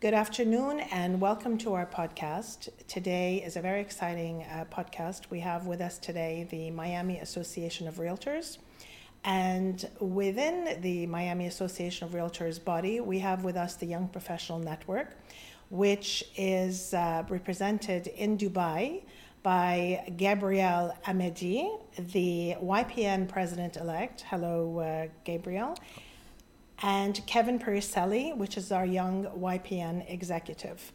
Good afternoon and welcome to our podcast. Today is a very exciting uh, podcast. We have with us today the Miami Association of Realtors. And within the Miami Association of Realtors body, we have with us the Young Professional Network, which is uh, represented in Dubai by Gabriel Amedi, the YPN president elect. Hello, uh, Gabriel and Kevin Pericelli, which is our young YPN executive.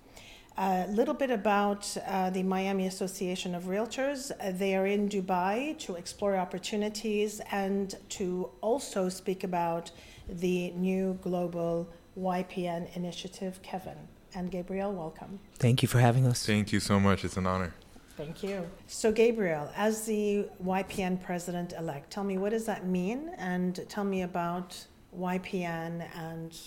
A little bit about uh, the Miami Association of Realtors. They are in Dubai to explore opportunities and to also speak about the new global YPN initiative. Kevin and Gabriel, welcome. Thank you for having us. Thank you so much. It's an honor. Thank you. So, Gabriel, as the YPN president elect, tell me what does that mean and tell me about YPN and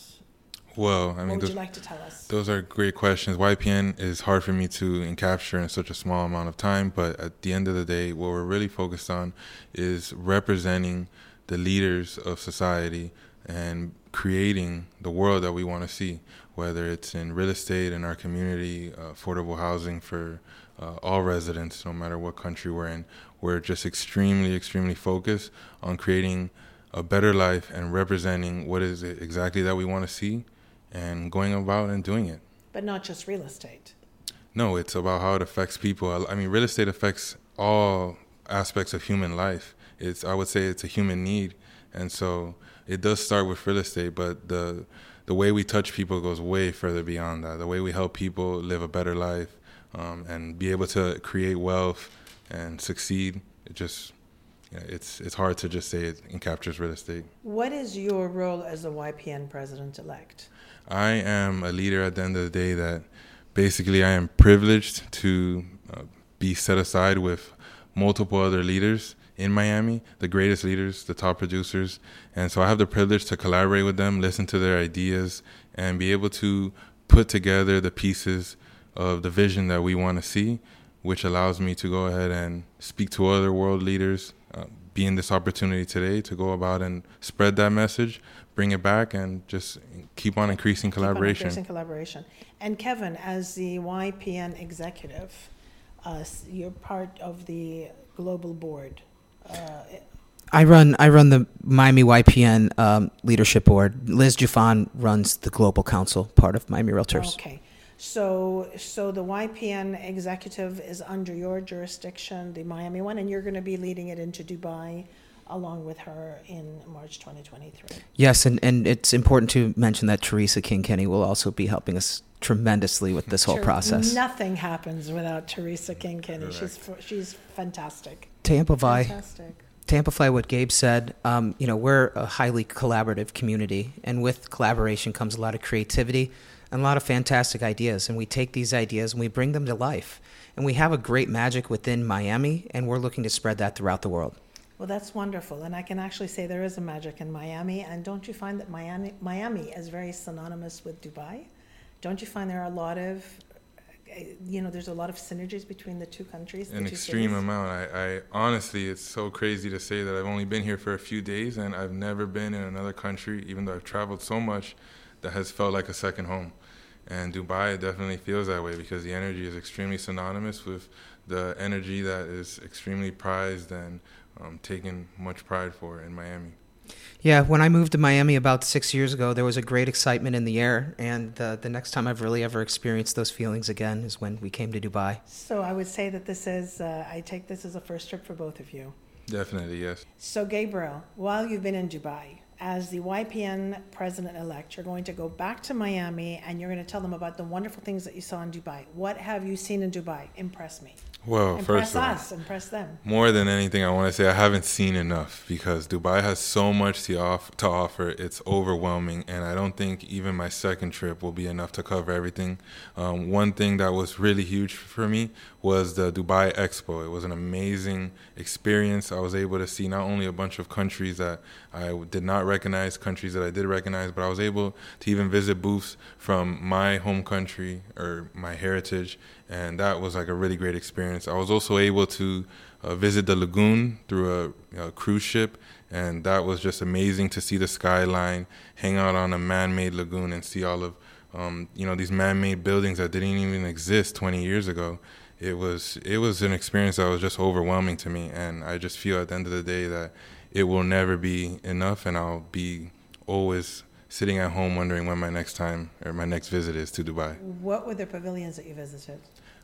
well, I mean, what would those, you like to tell us? those are great questions. YPN is hard for me to encapture in such a small amount of time, but at the end of the day, what we're really focused on is representing the leaders of society and creating the world that we want to see, whether it's in real estate in our community, uh, affordable housing for uh, all residents, no matter what country we're in. We're just extremely, extremely focused on creating a better life and representing what is it exactly that we want to see and going about and doing it. But not just real estate. No, it's about how it affects people. I mean, real estate affects all aspects of human life. It's I would say it's a human need, and so it does start with real estate. But the the way we touch people goes way further beyond that. The way we help people live a better life um, and be able to create wealth and succeed, it just yeah, it's it's hard to just say it encaptures real estate. What is your role as the YPN president elect? I am a leader at the end of the day that basically I am privileged to uh, be set aside with multiple other leaders in Miami, the greatest leaders, the top producers. And so I have the privilege to collaborate with them, listen to their ideas, and be able to put together the pieces of the vision that we want to see, which allows me to go ahead and speak to other world leaders, uh, be in this opportunity today to go about and spread that message, bring it back, and just keep on increasing collaboration. Keep on increasing collaboration. And Kevin, as the YPN executive, uh, you're part of the global board. Uh, I run I run the Miami YPN um, leadership board. Liz Jufan runs the global council part of Miami Realtors. Okay. So, so the YPN executive is under your jurisdiction, the Miami one, and you're going to be leading it into Dubai along with her in March 2023. Yes, and, and it's important to mention that Teresa King Kinney will also be helping us tremendously with this whole process. Nothing happens without Teresa King Kinney. She's she's fantastic. To amplify, fantastic. To amplify what Gabe said, um, you know, we're a highly collaborative community, and with collaboration comes a lot of creativity and a lot of fantastic ideas. And we take these ideas and we bring them to life. And we have a great magic within Miami, and we're looking to spread that throughout the world. Well, that's wonderful. And I can actually say there is a magic in Miami. And don't you find that Miami, Miami is very synonymous with Dubai? Don't you find there are a lot of eh, you know, there's a lot of synergies between the two countries. An two extreme cities. amount. I, I honestly, it's so crazy to say that I've only been here for a few days and I've never been in another country, even though I've traveled so much that has felt like a second home. And Dubai definitely feels that way because the energy is extremely synonymous with the energy that is extremely prized and um, taken much pride for in Miami. Yeah, when I moved to Miami about six years ago, there was a great excitement in the air, and uh, the next time I've really ever experienced those feelings again is when we came to Dubai. So I would say that this is, uh, I take this as a first trip for both of you. Definitely, yes. So, Gabriel, while you've been in Dubai, as the YPN president elect, you're going to go back to Miami and you're going to tell them about the wonderful things that you saw in Dubai. What have you seen in Dubai? Impress me. Well, impress first of us, all, impress them. More than anything, I want to say I haven't seen enough because Dubai has so much to, off, to offer. It's overwhelming, and I don't think even my second trip will be enough to cover everything. Um, one thing that was really huge for me was the Dubai Expo. It was an amazing experience. I was able to see not only a bunch of countries that I did not recognize, countries that I did recognize, but I was able to even visit booths from my home country or my heritage, and that was like a really great experience. I was also able to uh, visit the lagoon through a, know, cruise ship, and that was just amazing to see the skyline, hang out on a man-made lagoon, and see all of um, you know, these man-made buildings that didn't even exist 20 years ago. It was it was an experience that was just overwhelming to me, and I just feel at the end of the day that it will never be enough, and I'll be always sitting at home wondering when my next time or my next visit is to Dubai. What were the pavilions that you visited?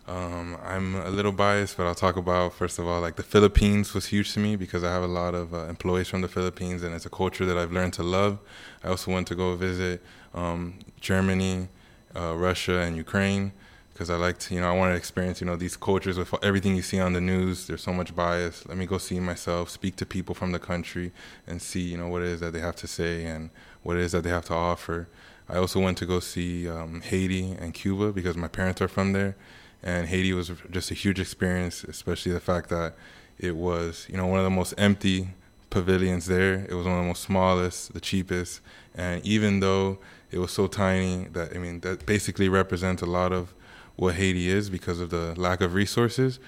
Um, I'm a little biased, but I'll talk about first of all, like the Philippines was huge to me because I have a lot of uh, employees from the Philippines, and it's a culture that I've learned to love. I also went to go visit um, Germany, uh, Russia, and Ukraine because I liked, you know, I wanted to experience, you know, these cultures with everything you see on the news. There's so much bias. Let me go see myself, speak to people from the country, and see, you know, what it is that they have to say and what it is that they have to offer. I also went to go see um, Haiti and Cuba because my parents are from there and Haiti was just a huge experience, especially the fact that it was you know one of the most empty pavilions there. It was one of the most smallest, the cheapest, and even though it was so tiny, that I mean that basically represents a lot of what Haiti is because of the lack of resources.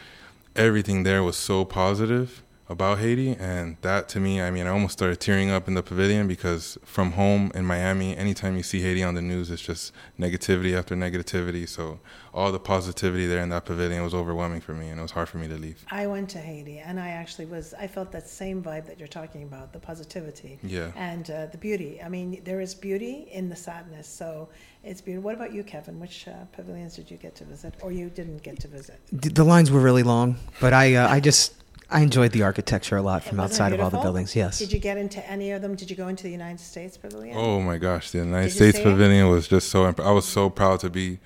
Everything there was so positive about Haiti, and that to me, I mean, I almost started tearing up in the pavilion because from home in Miami, anytime you see Haiti on the news, it's just negativity after negativity. So all the positivity there in that pavilion was overwhelming for me, and it was hard for me to leave. I went to Haiti, and I actually was. I felt that same vibe that you're talking about, the positivity, yeah, and uh, the beauty. I mean, there is beauty in the sadness. So it's beautiful. What about you, Kevin? Which uh, pavilions did you get to visit, or you didn't get to visit? The lines were really long, but I, uh, I just I enjoyed the architecture a lot from outside of all the buildings. Yes. Did you get into any of them? Did you go into the United States Pavilion? Oh my gosh, the United States Pavilion it? was just so. Imp- I was so proud to be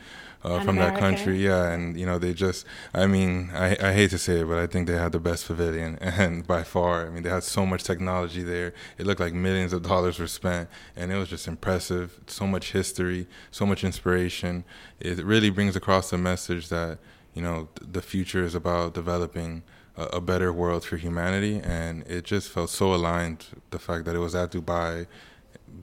uh, from American? that country. Yeah, and you know they just. I mean, I, I hate to say it, but I think they had the best pavilion, and by far. I mean, they had so much technology there. It looked like millions of dollars were spent, and it was just impressive. So much history, so much inspiration. It really brings across the message that you know the future is about developing a, better world for humanity, and it just felt so aligned. The fact that it was at Dubai,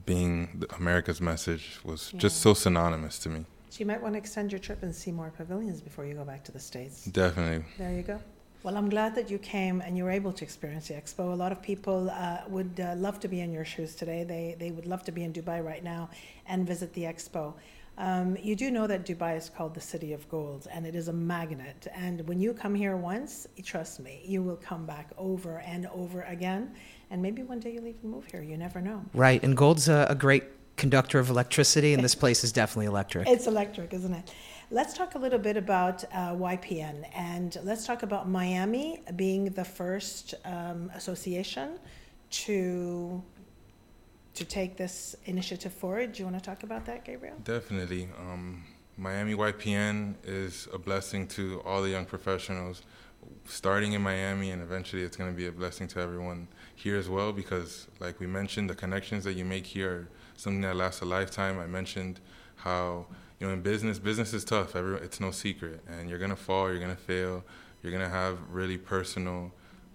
being America's message was yeah. just so synonymous to me. So you might want to extend your trip and see more pavilions before you go back to the states. Definitely. There you go. Well, I'm glad that you came and you were able to experience the expo. A lot of people uh, would uh, love to be in your shoes today. They they would love to be in Dubai right now and visit the expo. Um, you do know that Dubai is called the city of gold and it is a magnet. And when you come here once, trust me, you will come back over and over again. And maybe one day you'll even move here. You never know. Right. And gold's a, a great conductor of electricity, and this place is definitely electric. It's electric, isn't it? Let's talk a little bit about uh, YPN and let's talk about Miami being the first um, association to to take this initiative forward. Do you want to talk about that, Gabriel? Definitely. Um, Miami YPN is a blessing to all the young professionals starting in Miami, and eventually it's going to be a blessing to everyone here as well because, like we mentioned, the connections that you make here are something that lasts a lifetime. I mentioned how you know in business, business is tough. Every, it's no secret, and you're going to fall, you're going to fail, you're going to have really personal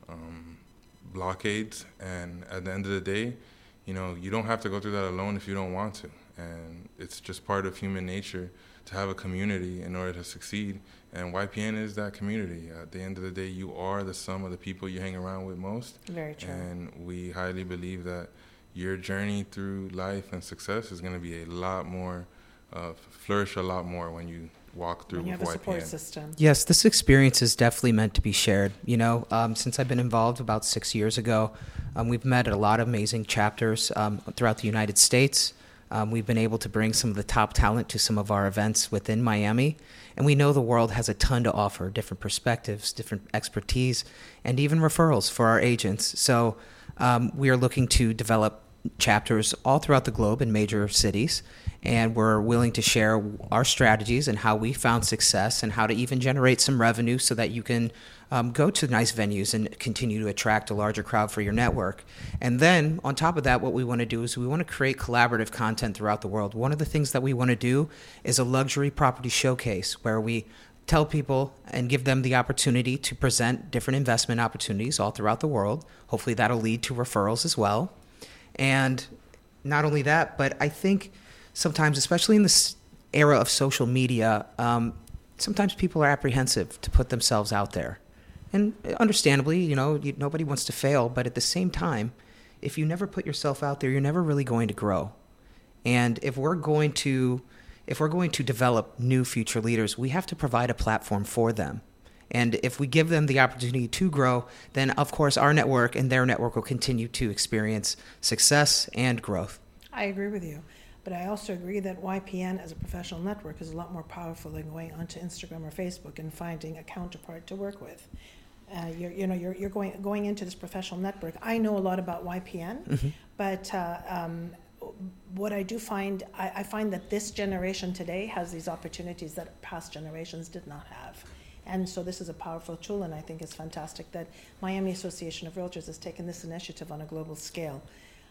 um, blockades, and at the end of the day, you know, you don't have to go through that alone if you don't want to. And it's just part of human nature to have a community in order to succeed. And YPN is that community. At the end of the day, you are the sum of the people you hang around with most. Very true. And we highly believe that your journey through life and success is going to be a lot more, uh, flourish a lot more when you walk through when you have a support system. Yes, this experience is definitely meant to be shared. You know, um, since I've been involved about six years ago, um, we've met at a lot of amazing chapters um, throughout the United States. Um, we've been able to bring some of the top talent to some of our events within Miami. And we know the world has a ton to offer different perspectives, different expertise, and even referrals for our agents. So um, we are looking to develop chapters all throughout the globe in major cities and we're willing to share our strategies and how we found success and how to even generate some revenue so that you can um, go to nice venues and continue to attract a larger crowd for your network. And then on top of that, what we want to do is we want to create collaborative content throughout the world. One of the things that we want to do is a luxury property showcase where we tell people and give them the opportunity to present different investment opportunities all throughout the world. Hopefully, that'll lead to referrals as well. And not only that, but I think sometimes, especially in this era of social media, um, sometimes people are apprehensive to put themselves out there. And understandably, you know, you, nobody wants to fail, but at the same time, if you never put yourself out there, you're never really going to grow. And if we're going to, if we're going to develop new future leaders, we have to provide a platform for them. And if we give them the opportunity to grow, then of course our network and their network will continue to experience success and growth. I agree with you. But I also agree that YPN as a professional network is a lot more powerful than going onto Instagram or Facebook and finding a counterpart to work with. Uh, you're, you know, you're, you're going, going into this professional network. I know a lot about YPN, mm-hmm. but uh, um, what I do find, I, I, find that this generation today has these opportunities that past generations did not have. And so this is a powerful tool, and I think it's fantastic that Miami Association of Realtors has taken this initiative on a global scale.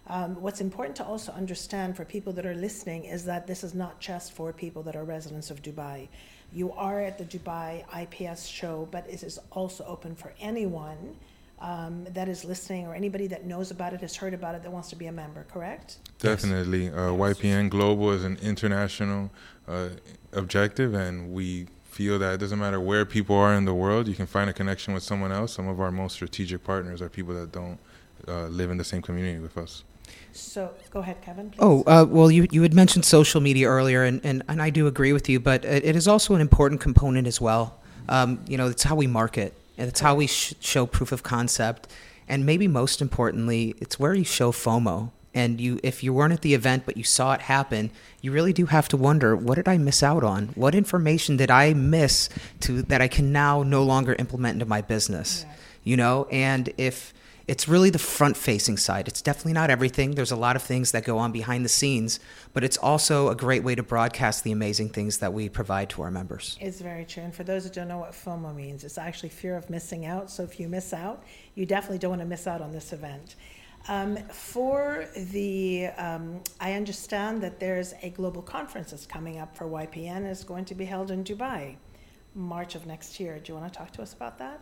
Um, what's important to also understand for people that are listening is that this is not just for people that are residents of Dubai. You are at the Dubai IPS show, but it is also open for anyone um, that is listening or anybody that knows about it, has heard about it, that wants to be a member, correct? Definitely. Uh, YPN Global is an international uh, objective, and we feel that it doesn't matter where people are in the world, you can find a connection with someone else. Some of our most strategic partners are people that don't uh, live in the same community with us. So go ahead, Kevin. Please. Oh, uh, well, you, you had mentioned social media earlier, and, and, and I do agree with you, but it, it is also an important component as well. Um, you know, it's how we market, and it's how we sh- show proof of concept, and maybe most importantly, it's where you show FOMO. And you, if you weren't at the event but you saw it happen, you really do have to wonder, what did I miss out on? What information did I miss to that I can now no longer implement into my business? Yeah. You know, and if it's really the front facing side. It's definitely not everything. There's a lot of things that go on behind the scenes, but it's also a great way to broadcast the amazing things that we provide to our members. It's very true. And for those that don't know what FOMO means, it's actually fear of missing out. So if you miss out, you definitely don't want to miss out on this event. Um, for the, um, I understand that there's a global conference that's coming up for YPN. It's going to be held in Dubai, March of next year. Do you want to talk to us about that?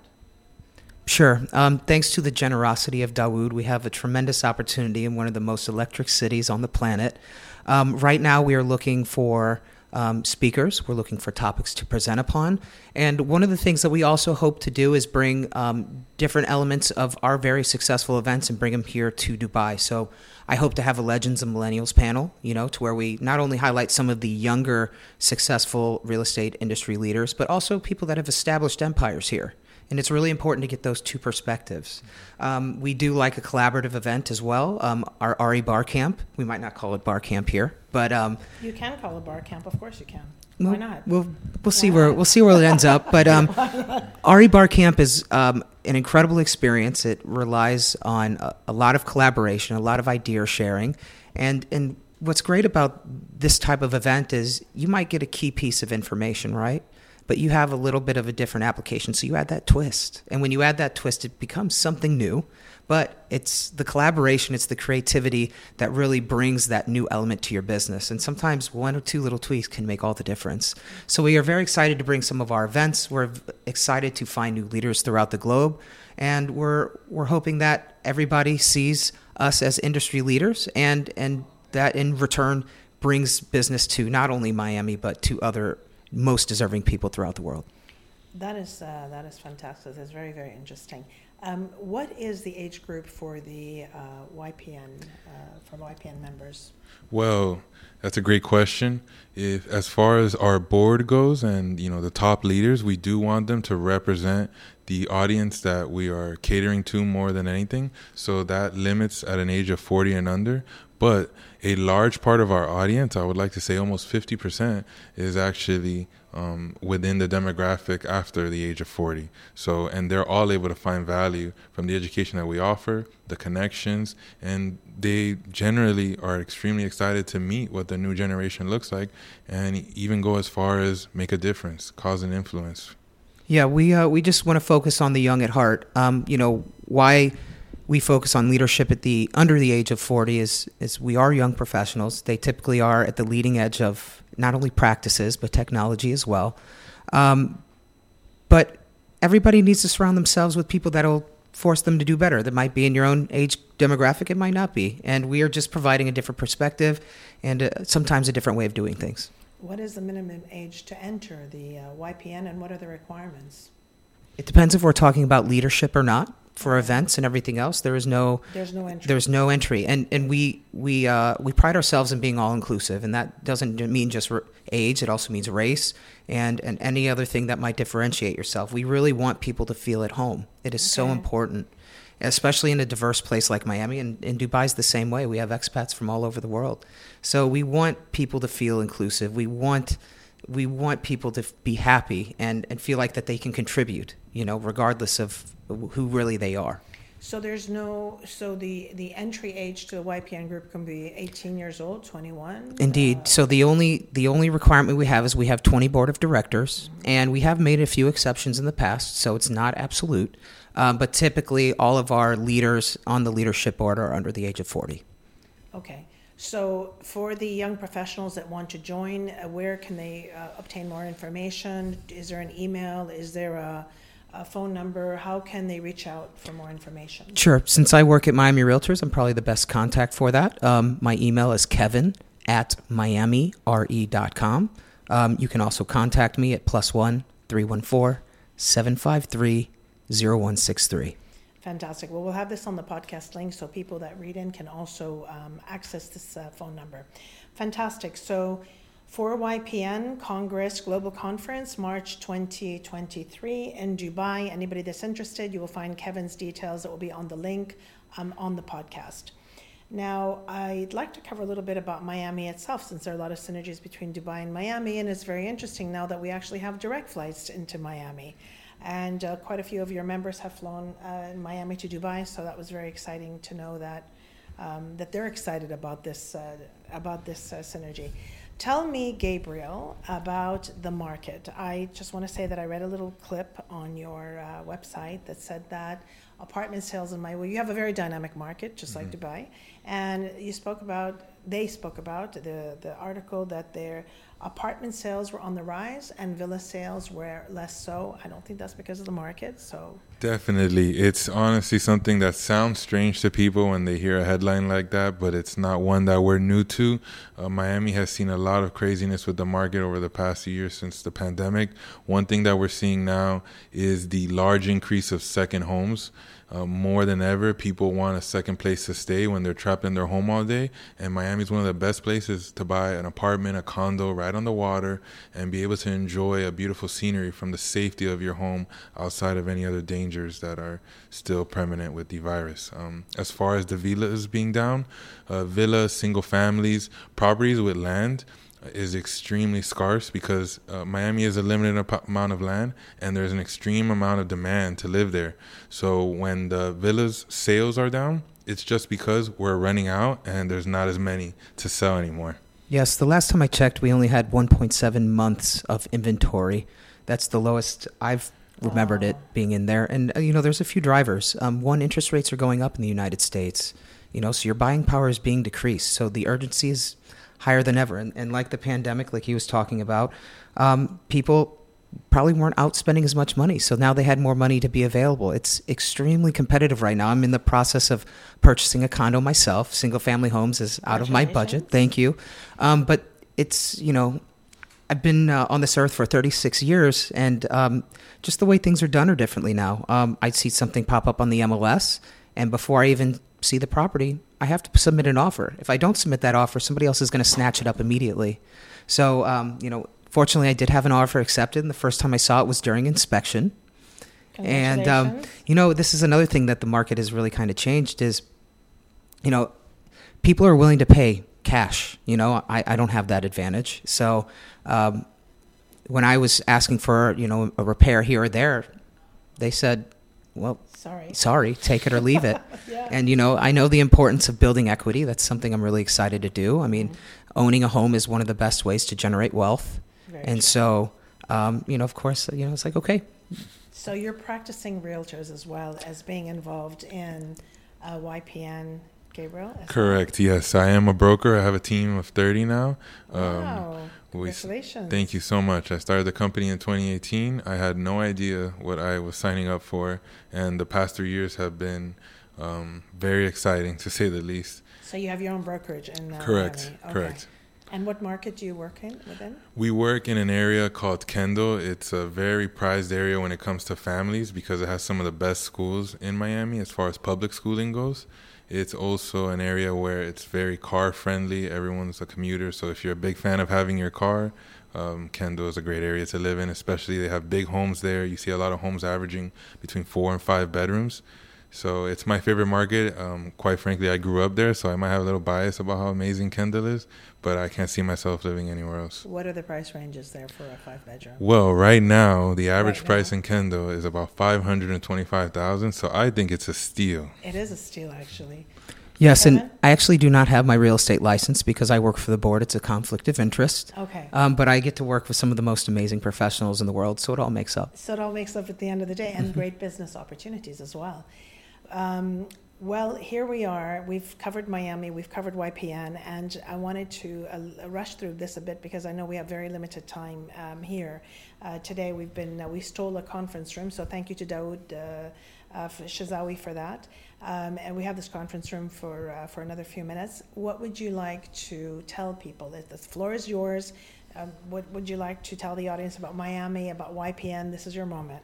Sure. Um, thanks to the generosity of Dawood, we have a tremendous opportunity in one of the most electric cities on the planet. Um, right now, we are looking for um, speakers. We're looking for topics to present upon. And one of the things that we also hope to do is bring um, different elements of our very successful events and bring them here to Dubai. So I hope to have a Legends and Millennials panel, you know, to where we not only highlight some of the younger, successful real estate industry leaders, but also people that have established empires here and it's really important to get those two perspectives. Um, we do like a collaborative event as well. Um, our RE Bar Camp, we might not call it Bar Camp here, but um, you can call a Bar Camp. Of course, you can. Why not? We'll we'll see where we'll see where it ends up. But um, RE Bar Camp is um, an incredible experience. It relies on a, a lot of collaboration, a lot of idea sharing, and and what's great about this type of event is you might get a key piece of information, right? But you have a little bit of a different application. So you add that twist. And when you add that twist, it becomes something new. But it's the collaboration, it's the creativity that really brings that new element to your business. And sometimes one or two little tweaks can make all the difference. So we are very excited to bring some of our events. We're excited to find new leaders throughout the globe. And we're, we're hoping that everybody sees us as industry leaders and, and that in return brings business to not only Miami, but to other most deserving people throughout the world. That is uh, that is fantastic. That's very very interesting. Um, what is the age group for the uh, YPN uh, for YPN members? Well, that's a great question. If as far as our board goes, and you know the top leaders, we do want them to represent the audience that we are catering to more than anything. So that limits at an age of 40 and under. But a large part of our audience, I would like to say almost 50%, is actually um, within the demographic after the age of 40. So, and they're all able to find value from the education that we offer, the connections, and they generally are extremely excited to meet what the new generation looks like and even go as far as make a difference, cause an influence. Yeah, we, uh, we just want to focus on the young at heart. Um, you know, why we focus on leadership at the under the age of 40 is is we are young professionals. They typically are at the leading edge of not only practices but technology as well. Um, but everybody needs to surround themselves with people that'll force them to do better. That might be in your own age demographic it might not be. And we are just providing a different perspective and uh, sometimes a different way of doing things. What is the minimum age to enter the uh, ypn and what are the requirements? It depends if we're talking about leadership or not. For events and everything else, there is no there's no entry. There's no entry, and and we we uh, we pride ourselves in being all inclusive, and that doesn't mean just age. It also means race and and any other thing that might differentiate yourself. We really want people to feel at home. It is okay. so important especially in a diverse place like Miami. And, and Dubai's the same way. We have expats from all over the world. So we want people to feel inclusive. We want we want people to be happy and, and feel like that they can contribute, you know, regardless of who really they are. So there's no so the the entry age to the YPN group can be 18 years old, 21. Indeed. Uh, so the only the only requirement we have is we have 20 board of directors, mm-hmm. and we have made a few exceptions in the past, so it's not absolute. Um, but typically, all of our leaders on the leadership board are under the age of 40. Okay. So, for the young professionals that want to join, uh, where can they uh, obtain more information? Is there an email? Is there a, a, phone number? How can they reach out for more information? Sure. Since I work at Miami Realtors, I'm probably the best contact for that. Um, my email is kevin at miamire.com. Um, you can also contact me at plus one 314 753 0163. Fantastic. Well, we'll have this on the podcast link so people that read in can also um, access this uh, phone number. Fantastic. So, for YPN Congress Global Conference, March 2023 in Dubai. Anybody that's interested, you will find Kevin's details that will be on the link um, on the podcast. Now, I'd like to cover a little bit about Miami itself, since there are a lot of synergies between Dubai and Miami, and it's very interesting now that we actually have direct flights into Miami and uh, quite a few of your members have flown uh, in Miami to Dubai. So that was very exciting to know that um, that they're excited about this uh, about this uh, synergy. Tell me, Gabriel, about the market. I just want to say that I read a little clip on your uh, website that said that apartment sales in Miami. Well, you have a very dynamic market, just mm-hmm. like Dubai, and you spoke about. They spoke about the the article that they're apartment sales were on the rise and villa sales were less so. I don't think that's because of the market. So definitely, it's honestly something that sounds strange to people when they hear a headline like that, but it's not one that we're new to. Uh, Miami has seen a lot of craziness with the market over the past year since the pandemic. One thing that we're seeing now is the large increase of second homes. Uh, more than ever, people want a second place to stay when they're trapped in their home all day. And Miami is one of the best places to buy an apartment, a condo right on the water, and be able to enjoy a beautiful scenery from the safety of your home outside of any other dangers that are still permanent with the virus. Um, as far as the villas being down, uh, villas, single families, properties with land is extremely scarce because uh, Miami is a limited amount of land and there's an extreme amount of demand to live there. So when the villas sales are down, it's just because we're running out and there's not as many to sell anymore. Yes, the last time I checked, we only had 1.7 months of inventory. That's the lowest I've remembered it being in there. And, uh, you know, there's a few drivers. Um, one, interest rates are going up in the United States, you know, so your buying power is being decreased. So the urgency is higher than ever. And, and like the pandemic, like he was talking about, um, people probably weren't out spending as much money. So now they had more money to be available. It's extremely competitive right now. I'm in the process of purchasing a condo myself. Single family homes is out of my budget. Thank you. Um, but it's, you know, I've been uh, on this earth for 36 years, and um, just the way things are done are differently now. Um, I see something pop up on the MLS, and before I even see the property, I have to submit an offer. If I don't submit that offer, somebody else is going to snatch it up immediately. So, um, you know, fortunately, I did have an offer accepted. And the first time I saw it was during inspection. And um, you know, this is another thing that the market has really kind of changed is, you know, people are willing to pay cash. You know, I, I don't have that advantage. So um, when I was asking for you know a repair here or there, they said, well, sorry, sorry, take it or leave it. yeah. And you know, I know the importance of building equity. That's something I'm really excited to do. I mean, mm-hmm. owning a home is one of the best ways to generate wealth. Very and true. so, um, you know, of course, you know, it's like okay. So you're practicing realtors as well as being involved in uh, YPN Gabriel? Correct. Yes, I am a broker. I have a team of 30 now. Um, wow. Congratulations. We, thank you so much. I started the company in 2018. I had no idea what I was signing up for, and the past three years have been um, very exciting, to say the least. So you have your own brokerage in uh, Correct. Okay. Correct. And what market do you work in within? We work in an area called Kendall. It's a very prized area when it comes to families because it has some of the best schools in Miami as far as public schooling goes. It's also an area where it's very car friendly. Everyone's a commuter, so if you're a big fan of having your car, um, Kendall is a great area to live in. Especially they have big homes there. You see a lot of homes averaging between four and five bedrooms. So it's my favorite market. Um, quite frankly, I grew up there, so I might have a little bias about how amazing Kendall is, but I can't see myself living anywhere else. What are the price ranges there for a five bedroom? Well, right now, the average right price in Kendall is about five hundred and twenty-five thousand. So I think it's a steal. It is a steal, actually. Yes, Kevin? and I actually do not have my real estate license because I work for the board. It's a conflict of interest. Okay. Um, but I get to work with some of the most amazing professionals in the world, so it all makes up. So it all makes up at the end of the day, and mm-hmm. great business opportunities as well. Um, well, here we are. We've covered Miami, we've covered YPN, and I wanted to uh, rush through this a bit because I know we have very limited time um, here. Uh, today we've been, uh, we stole a conference room, so thank you to Daoud uh, uh Shazawi for that. Um, and we have this conference room for, uh, for another few minutes. What would you like to tell people? The floor is yours. Um, what would you like to tell the audience about Miami, about YPN? This is your moment.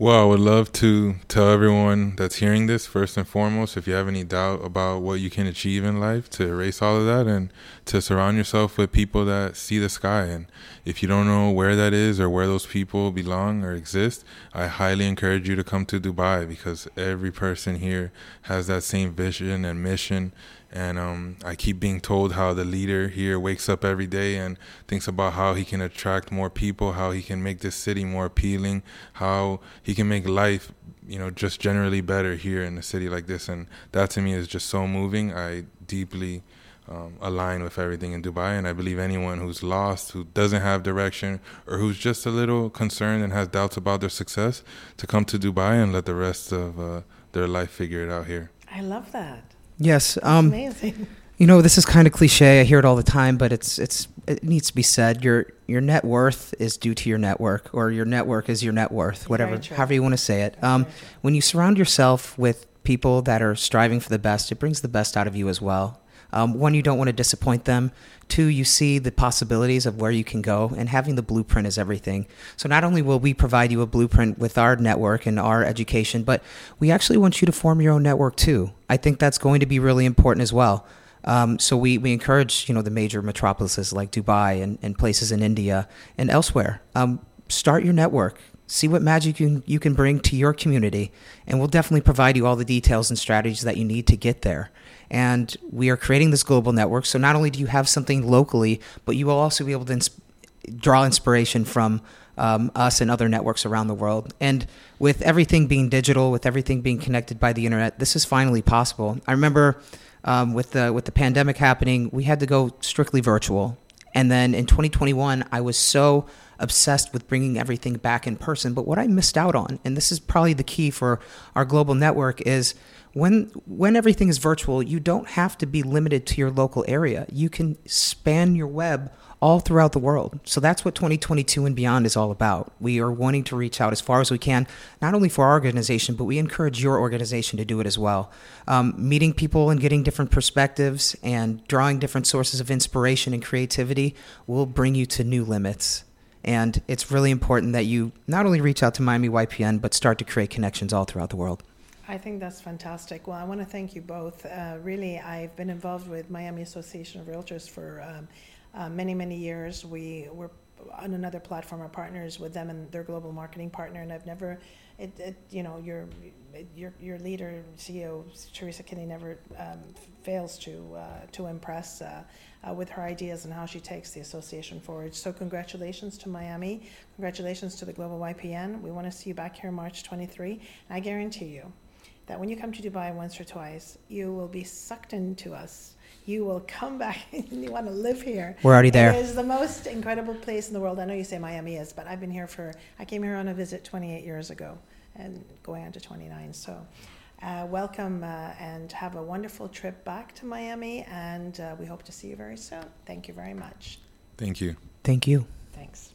Well, I would love to tell everyone that's hearing this, first and foremost, if you have any doubt about what you can achieve in life, to erase all of that and to surround yourself with people that see the sky. And if you don't know where that is or where those people belong or exist, I highly encourage you to come to Dubai because every person here has that same vision and mission and um, I keep being told how the leader here wakes up every day and thinks about how he can attract more people, how he can make this city more appealing, how he can make life, you know, just generally better here in a city like this. And that to me is just so moving. I deeply um, align with everything in Dubai. And I believe anyone who's lost, who doesn't have direction, or who's just a little concerned and has doubts about their success, to come to Dubai and let the rest of uh, their life figure it out here. I love that. Yes. Um, amazing. You know, this is kind of cliche. I hear it all the time, but it's it's it needs to be said. Your your net worth is due to your network, or your network is your net worth, whatever, however you want to say it. Um, when you surround yourself with people that are striving for the best, it brings the best out of you as well. Um, one, you don't want to disappoint them. Two, you see the possibilities of where you can go, and having the blueprint is everything. So, not only will we provide you a blueprint with our network and our education, but we actually want you to form your own network too. I think that's going to be really important as well. Um, so we, we encourage you know the major metropolises like Dubai and, and places in India and elsewhere. Um, start your network. See what magic you you can bring to your community, and we'll definitely provide you all the details and strategies that you need to get there. And we are creating this global network. So not only do you have something locally, but you will also be able to ins- draw inspiration from um, us and other networks around the world. And with everything being digital, with everything being connected by the internet, this is finally possible. I remember um, with the with the pandemic happening, we had to go strictly virtual. And then in 2021, I was so obsessed with bringing everything back in person. But what I missed out on, and this is probably the key for our global network, is when when everything is virtual, you don't have to be limited to your local area. You can span your web all throughout the world. So that's what 2022 and beyond is all about. We are wanting to reach out as far as we can, not only for our organization, but we encourage your organization to do it as well. Um, meeting people and getting different perspectives and drawing different sources of inspiration and creativity will bring you to new limits. And it's really important that you not only reach out to Miami YPN, but start to create connections all throughout the world. I think that's fantastic. Well, I want to thank you both. Uh, really, I've been involved with Miami Association of Realtors for um, uh, many, many years. We were on another platform, our partners with them and their global marketing partner, and I've never, it, it you know, your, your, your leader, CEO Teresa Kinney, never um, fails to uh, to impress uh, uh, with her ideas and how she takes the association forward. So congratulations to Miami, congratulations to the Global YPN. We want to see you back here March 23, and I guarantee you that when you come to Dubai once or twice, you will be sucked into us. You will come back and you want to live here. We're already there. It is the most incredible place in the world. I know you say Miami is, but I've been here for, I came here on a visit 28 years ago and going on to 29. So uh, welcome uh, and have a wonderful trip back to Miami. And uh, we hope to see you very soon. Thank you very much. Thank you. Thank you. Thanks.